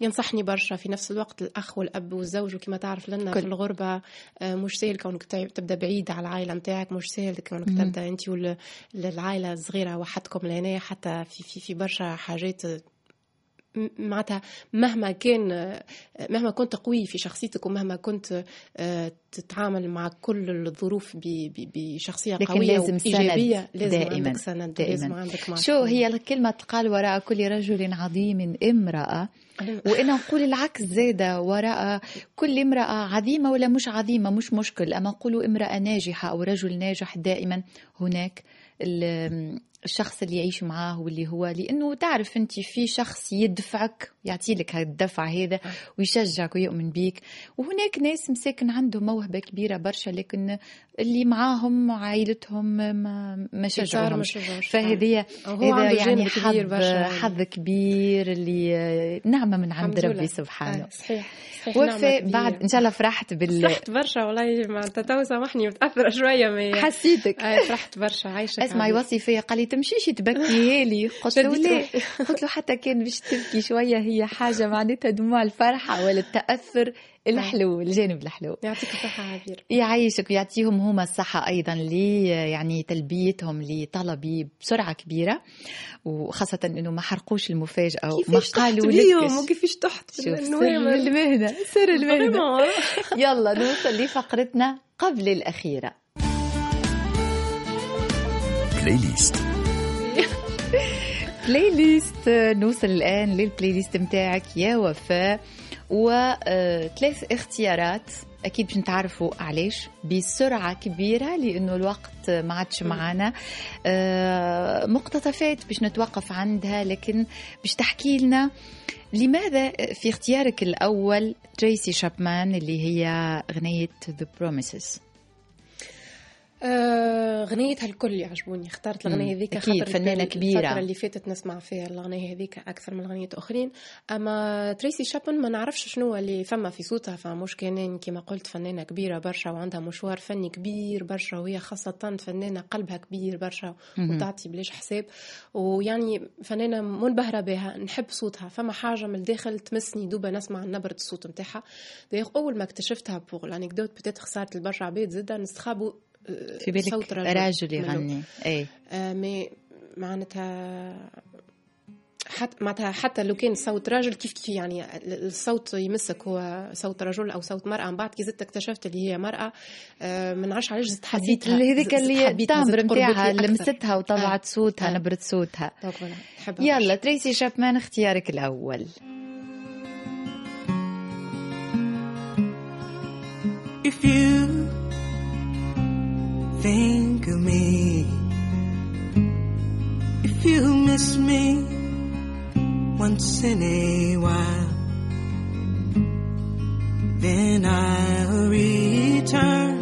ينصحني برشا في نفس الوقت الأخ والأب والزوج. وكما تعرف لنا في الغربة مش سهل كونك تبدأ بعيد على العائلة نتاعك مش سهل كونك تبدأ أنت والعائله الصغيرة وحدكم لهنا حتى في في في برشا حاجات معناتها مهما كان مهما كنت قوي في شخصيتك ومهما كنت آه، تتعامل مع كل الظروف بشخصية قوية
لازم
وإيجابية
لازم
دائما عندك سند دائما. لازم عندك
شو هي الكلمة تقال وراء كل رجل عظيم امرأة؟ وأنا نقول العكس زاده وراء كل امرأة عظيمة ولا مش عظيمة مش مشكل. أما نقولوا امرأة ناجحة أو رجل ناجح دائما هناك الشخص اللي يعيش معاه واللي هو. لأنه تعرف أنت في شخص يدفعك يعطي لك هالدفع هذا ويشجعك ويؤمن بيك. وهناك ناس مساكن عندهم موهبة كبيرة برشا لكن اللي معاهم عائلتهم ما ما شجعوهمش فهذه هذا يعني حظ حظ كبير اللي نعمة من عند ربي سبحانه.
آه صحيح
وفاء بعد إن شاء الله فرحت بال
فرحت برشا والله معناتها تو سامحني متأثرة شوية ما
حسيتك.
آه فرحت برشا عايشة
اسمع يوصي فيا قال لي تمشيش تبكي لي قلت له لا. قلت له حتى كان باش تبكي شوية هي حاجة معناتها دموع الفرحة ولا التأثر. الحلو الجانب الحلو.
يعطيك الصحة عبير.
يعيشك ويعطيهم هما الصحة أيضا لي يعني تلبيتهم لطلبي بسرعة كبيرة. وخاصة إنه ما حرقوش المفاجأة
وما قالوا لك. وكيفاش تحت
شوف سر المهنة سر المهنة يلا نوصل لفقرتنا قبل الأخيرة. playlist playlist نوصل الآن لل playlist متاعك يا وفاء. وثلاث اختيارات أكيد باش نتعرفوا علاش بسرعة كبيرة لأنه الوقت ما عادش معنا. مقتطفات باش نتوقف عندها لكن باش تحكي لنا لماذا في اختيارك الأول تريسي شابمان اللي هي غنيه the promise
آه غنيتها الكل يعجبوني. اخترت الغنية هذيك
أكيد فنانة كبيرة.
الفترة اللي فاتت نسمع فيها الغنية هذيك أكثر من غنية أخرين. أما تريسي شابمان ما نعرفش شنو اللي فما في صوتها فمش كان كما قلت فنانة كبيرة برشا وعندها مشوار فني كبير برشا وهي خاصة فنانة قلبها كبير برشا وتعطي بلاش حساب. ويعني فنانة منبهرة بها نحب صوتها. فما حاجة من الداخل تمسني دوب ما نسمع نبرة الصوت نتاعها. أول ما اكتشفتها pour l'anecdote peut-être صارت لبرشا عباد زادة نستخابوا
في بالك صوت رجل, راجل يغني اي
آه mais معناتها حتى معناتها حتى لو كان صوت راجل كيف كيف يعني الصوت يمسك هو صوت رجل أو صوت مرأة. من بعد كي زدت اكتشفت اللي هي مرأة آه ما نعرفش علاش زدت حبيتها
هذيك اللي التامبر نتاعها لمستها وطلعت صوتها آه. نبرة صوتها. يلا تريسي شابمان اختيارك الأول.
If you think of me. If you miss me once in a while, then I'll return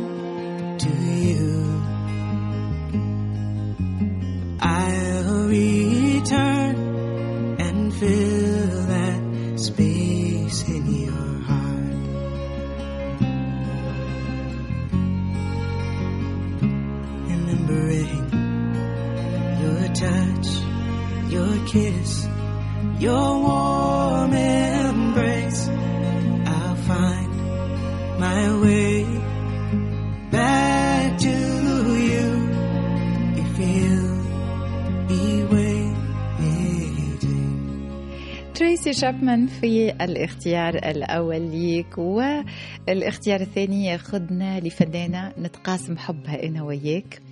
kiss, your warm embrace. I'll find my way back to you if you'll be waiting.
تريسي شابمان في الاختيار الأول ليك والاختيار الثاني ياخذنا لفنانة نتقاسم حبها أنا وياك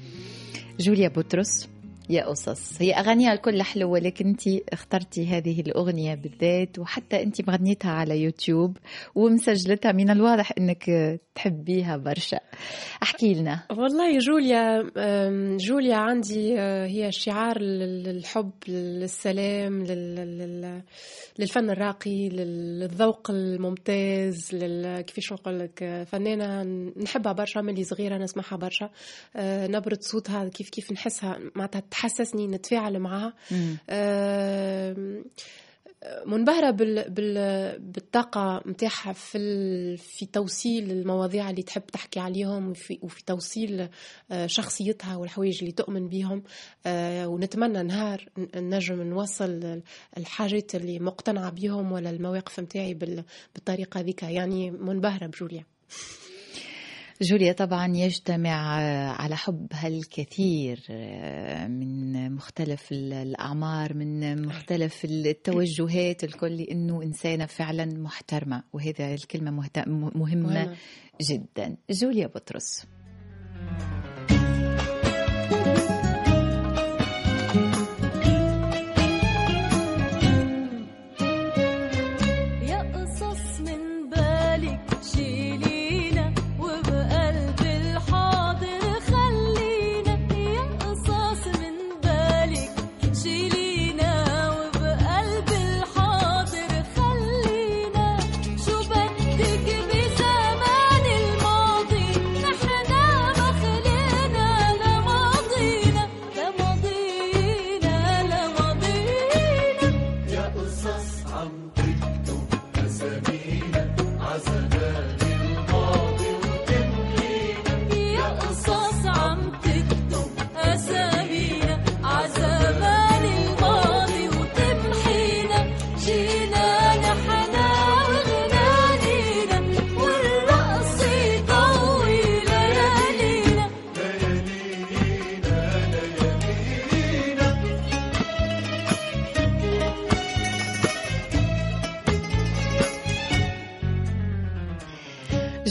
جوليا بطرس يا قصص هي أغانيها الكل حلوة لكن أنت اخترتي هذه الأغنية بالذات وحتى أنت مغنيتها على يوتيوب ومسجلتها من الواضح أنك تحبيها برشا. احكي لنا.
والله جوليا جوليا عندي هي شعار للحب للسلام للفن الراقي للذوق الممتاز كيفاش نقول لك فنانة نحبها برشا ملي صغيرة نسمعها برشا. نبرة صوتها كيف كيف نحسها معناتها تحسسني نتفاعل معها. منبهرة بال... بال... بالطاقة متاعها في ال... في توصيل المواضيع اللي تحب تحكي عليهم وفي, وفي توصيل شخصيتها والحوايج اللي تؤمن بهم ونتمنى نهار نجم نوصل الحاجات اللي مقتنعة بهم ولا المواقف متاعي بال... بالطريقة ذيك يعني منبهرة بجوليا.
جوليا طبعا يجتمع على حبها الكثير من مختلف الأعمار من مختلف التوجهات الكل لأنه إنسانة فعلا محترمة وهذا الكلمة مهمة. جدا. جوليا بطرس.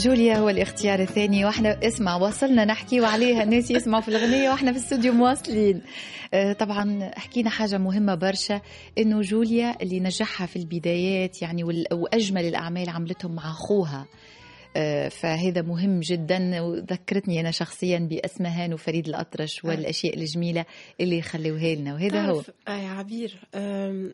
جوليا هو الاختيار الثاني وإحنا اسمع وصلنا نحكي وعليها. الناس يسمعوا في الأغنية وإحنا في الاستوديو مواصلين. آه، طبعا حكينا حاجة مهمة برشا إنه جوليا اللي نجحها في البدايات يعني وأجمل الأعمال عملتهم مع أخوها. فهذا مهم جدا وذكرتني أنا شخصيا بأسمهان وفريد الأطرش والأشياء الجميلة اللي خلوها لنا وهذا هو
آه يا عبير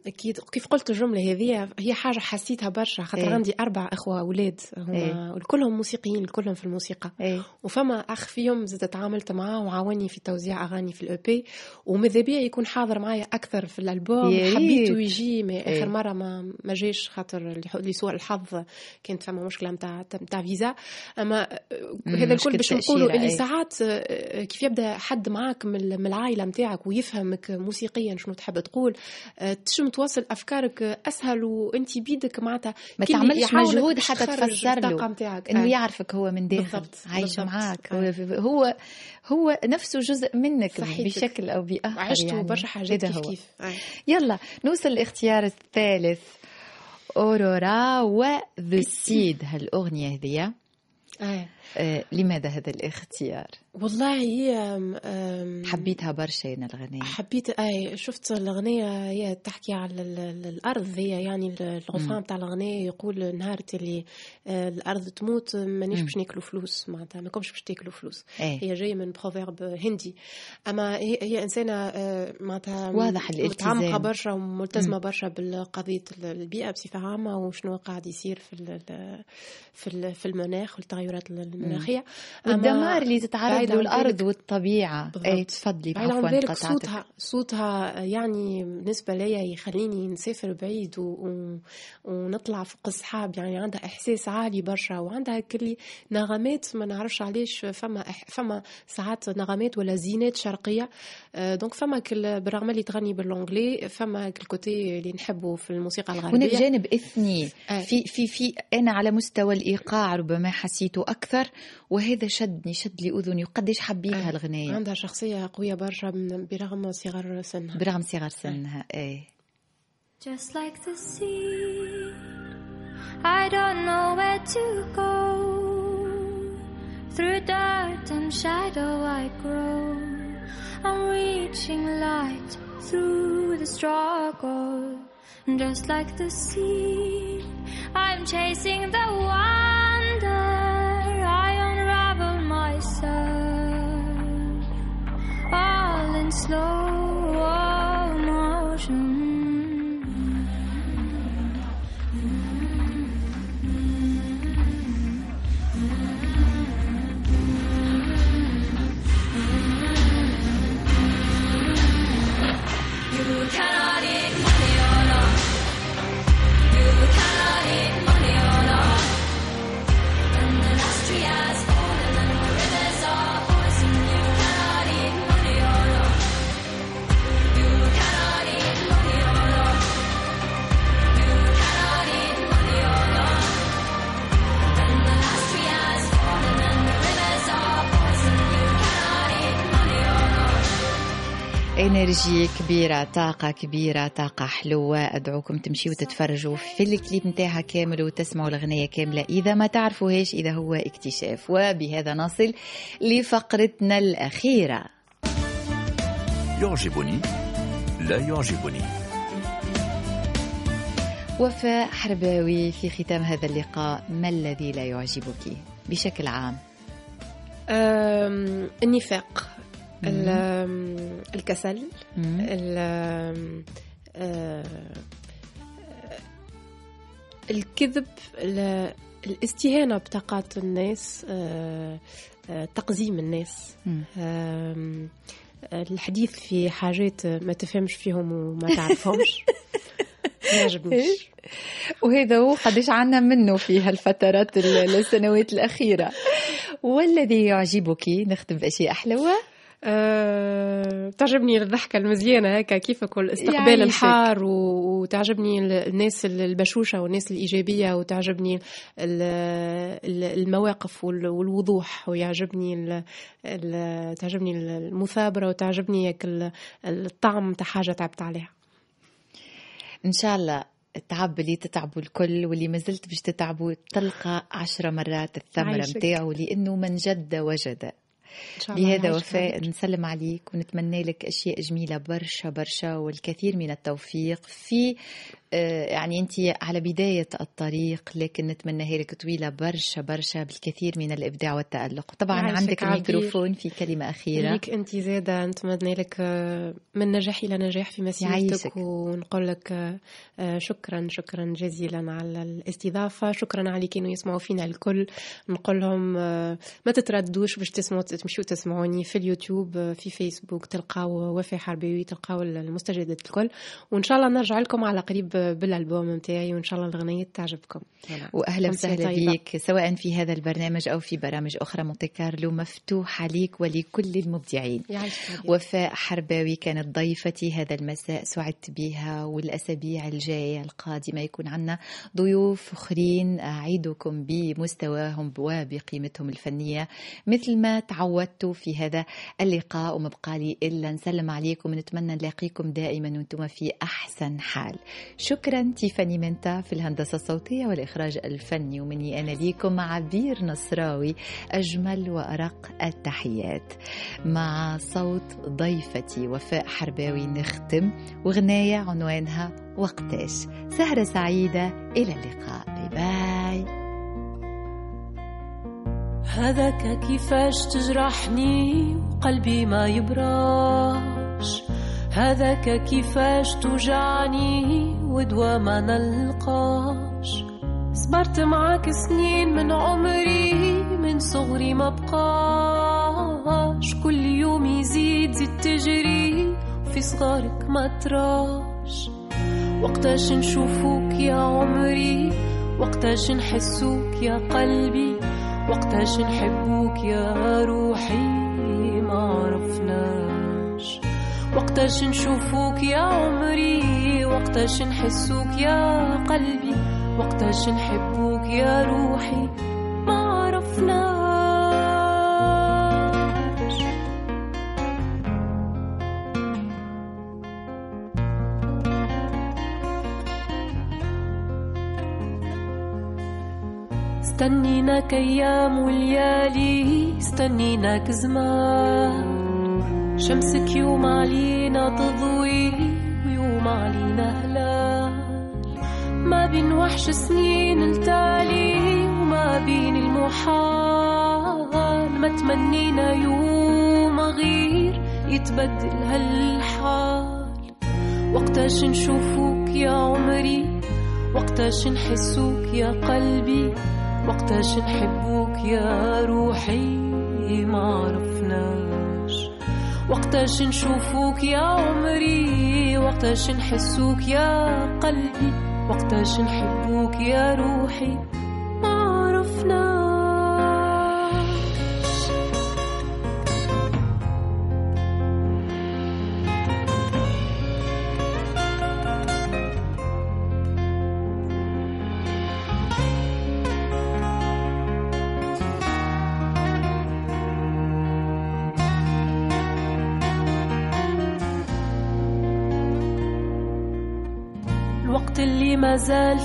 أكيد كيف قلت الجملة هذه هي حاجة حسيتها برشا خاطر
إيه.
عندي أربع أخوة أولاد هما
إيه.
كلهم موسيقيين كلهم في الموسيقى
إيه
وفما أخ فيهم زدت تعاملت معاه وعاوني في توزيع أغاني في الاو بي وماذا بيا يكون حاضر معايا أكثر في
الألبوم.
حبيته يجي ما
إيه.
اخر مرة ما ما جاش خاطر لسوء الحظ كانت فما مشكلة نتاع نتاع فيزا أما
مم،
هذا الكل باش نقولوا اللي
إيه.
ساعات آه، كيف يبدأ حد معاك من العائلة نتاعك ويفهمك موسيقيا شنو تحب تقول آه، تنجم توصل أفكارك أسهل وأنت بيدك معناتها
ما تعملش مجهود حتى تفسر له.
إنه.
يعرفك هو من داخل
بالضبط،
عايش. معاك. هو هو نفسه جزء منك
صحيتك.
بشكل أو بآخر
عشت
يعني.
برشا حاجات كيف. كيف.
يلا نوصل الاختيار الثالث اورورا وذا سيد هالاغنيه.
آه
لماذا هذا الاختيار؟
والله هي
حبيتها برشا أنا الغنية
حبيت آي شفت الأغنية هي تحكي على ال- ال- الأرض هي يعني الغفران بتاع الأغنية يقول نهار اللي آه، الأرض تموت مانيش. باش ناكلوا فلوس معناتها ما كومش باش تاكلوا فلوس.
إيه.
هي جاية من proverbe هندي. أما هي, هي إنسانة آه، معناتها
واضح الالتزام.
متعمقة برشا وملتزمة برشا بالقضية البيئة بصفة عامة وشنو قاعد يصير في ال- في ال- في المناخ والتغيرات المناخيه
والدمار اللي تتعرض له
الأرض
والطبيعة.
بالضبط.
اي تفضلي عفوا
ذلك
قطعتك.
صوتها صوتها يعني بالنسبة لي يخليني نسافر بعيد و... و... ونطلع فوق السحاب. يعني عندها إحساس عالي برشا وعندها كل نغمات ما نعرفش علاش فما إح... فما ساعات نغمات ولا زينات شرقية. آه، donc فما كل بالرغم اللي تغني ب l'anglais فما كل côté اللي نحبه في الموسيقى
هناك
الغربية
جانب إثني
آه.
في في في أنا على مستوى الإيقاع ربما حسيته أكثر. وهذا شدني شد لي اذني وقديش حبيتها
آه.
الغنايه
عندها شخصية قوية برشا برغم صغر سنها
برغم صغر سنها إيه
Just like the sea, I don't know where to go. Through dirt and shadow I grow. I'm reaching light through the struggle. Just like the sea, I'm chasing the wonder. Slow motion.
انرجي كبيرة طاقة كبيرة طاقة حلوة. أدعوكم تمشيوا تتفرجوا في الكليب نتاعها كامل وتسمعوا الأغنية كاملة إذا ما تعرفوهاش إذا هو اكتشاف. وبهذا نصل لفقرتنا الأخيرة.
يعجبني لا يعجبني.
وفاء حرباوي في ختام هذا اللقاء ما الذي لا يعجبك بشكل عام؟
النفاق. الكسل آه، الكذب ال- الاستهانة بطاقات الناس آه، آه، تقزيم الناس. الحديث في حاجات ما تفهمش فيهم وما تعرفهمش ما يعجبنيش.
وهذا هو قديش عنا منه في هالفترات ال- السنوات الأخيرة. والذي يعجبك نختم بأشياء حلوة
أه، تعجبني الضحكة المزيانة هكا كيفك والاستقبال
يعيشك.
الحار و- وتعجبني ال- الناس ال- البشوشة والناس الإيجابية وتعجبني ال- ال- المواقف وال- والوضوح ويعجبني ال- ال- تعجبني المثابرة وتعجبني الطعم تاع حاجة تعبت عليها
إن شاء الله التعب اللي تتعبوا الكل واللي ما زلت باش تتعبوا تلقى عشرة مرات الثمرة. متاعه لأنه من جد وجد بهذا وفاء. نسلم عليك ونتمنى لك أشياء جميلة برشا برشا والكثير من التوفيق في آه، يعني أنت على بداية الطريق لكن نتمنى لك طويلة برشا برشا بالكثير من الإبداع والتألق طبعا عندك. الميكروفون في كلمة أخيرة
ليك أنت زادة نتمنى لك آه، من نجاح إلى نجاح في مسيرتك. ونقول لك آه، شكرا شكرا جزيلا على الاستضافة شكرا على كانوا يسمعوا فينا الكل نقول لهم ما تتردوش باش تسمعوا تمشوا تسمعوني في اليوتيوب آه، في فيسبوك تلقاو وفاء حرباوي تلقاو المستجدات الكل وإن شاء الله نرجع لكم على قريب بالألبوم نتاعي وإن شاء الله الأغنية تعجبكم
voilà.
وأهلا
وسهلا. بك سواء في هذا البرنامج أو في برامج أخرى مونتي كارلو مفتوحه ليك ولكل المبدعين. وفاء حرباوي كانت ضيفتي هذا المساء سعدت بها والأسابيع الجاية القادمة يكون عندنا ضيوف أخرين أعيدكم بمستواهم وبقيمتهم الفنية مثل ما تعودتوا في هذا اللقاء وما بقى لي إلا نسلم عليكم ونتمنى نلاقيكم دائما وأنتم في أحسن حال. شكرا تيفاني منتا في الهندسة الصوتية والإخراج الفني ومني أنا ليكم عبير نصراوي أجمل وأرق التحيات. مع صوت ضيفتي وفاء حرباوي نختم وغناية عنوانها وقتاش. سهرة سعيدة إلى اللقاء. باي باي.
هذاك كيفاش تجرحني وقلبي ما يبراش. هذاك كيفاش توجعني ودوا ما نلقاش. صبرت معاك سنين من عمري من صغري ما بقاش. كل يوم يزيد زيد تجري في صغارك ما تراش. وقتاش نشوفوك يا عمري وقتاش نحسوك يا قلبي. وقتاش نحبوك يا روحي ما عرفناش. وقتاش نشوفوك يا عمري وقتاش نحسوك يا قلبي. وقتاش نحبوك يا روحي ما عرفناش. استنيناك أيام وليالي استنيناك زمان شمسك يوم علينا تضوي ويوم علينا هلال ما بين وحش سنين التالي وما بين المحال ما تمنينا يوم غير يتبدل هالحال. وقتاش نشوفوك يا عمري وقتاش نحسوك يا قلبي. وقتاش نحبوك يا روحي ما عرفناش. وقتاش نشوفوك يا عمري وقتاش نحسوك يا قلبي. وقتاش نحبوك يا روحي ما عرفناش.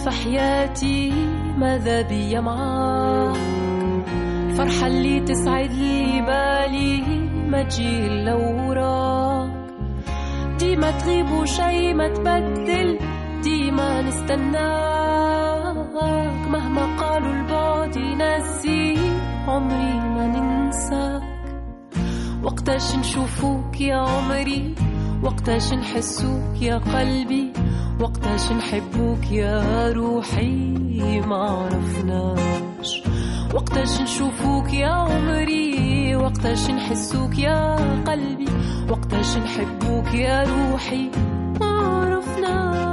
حياتي ماذا بيا معاك الفرحة اللي تسعد لي بالي ما تجي إلا وراك ديما تغيب وشي ما تبدل ديما نستناك. مهما قالوا البعد ينسي عمري ما ننساك. وقتاش نشوفوك يا عمري وقتاش نحسوك يا قلبي وقتاش نحبوك يا روحي؟ ما عرفناش. وقتاش نشوفوك يا عمري؟ وقتاش نحسوك يا قلبي؟ وقتاش نحبوك يا روحي؟ ما عرفناش.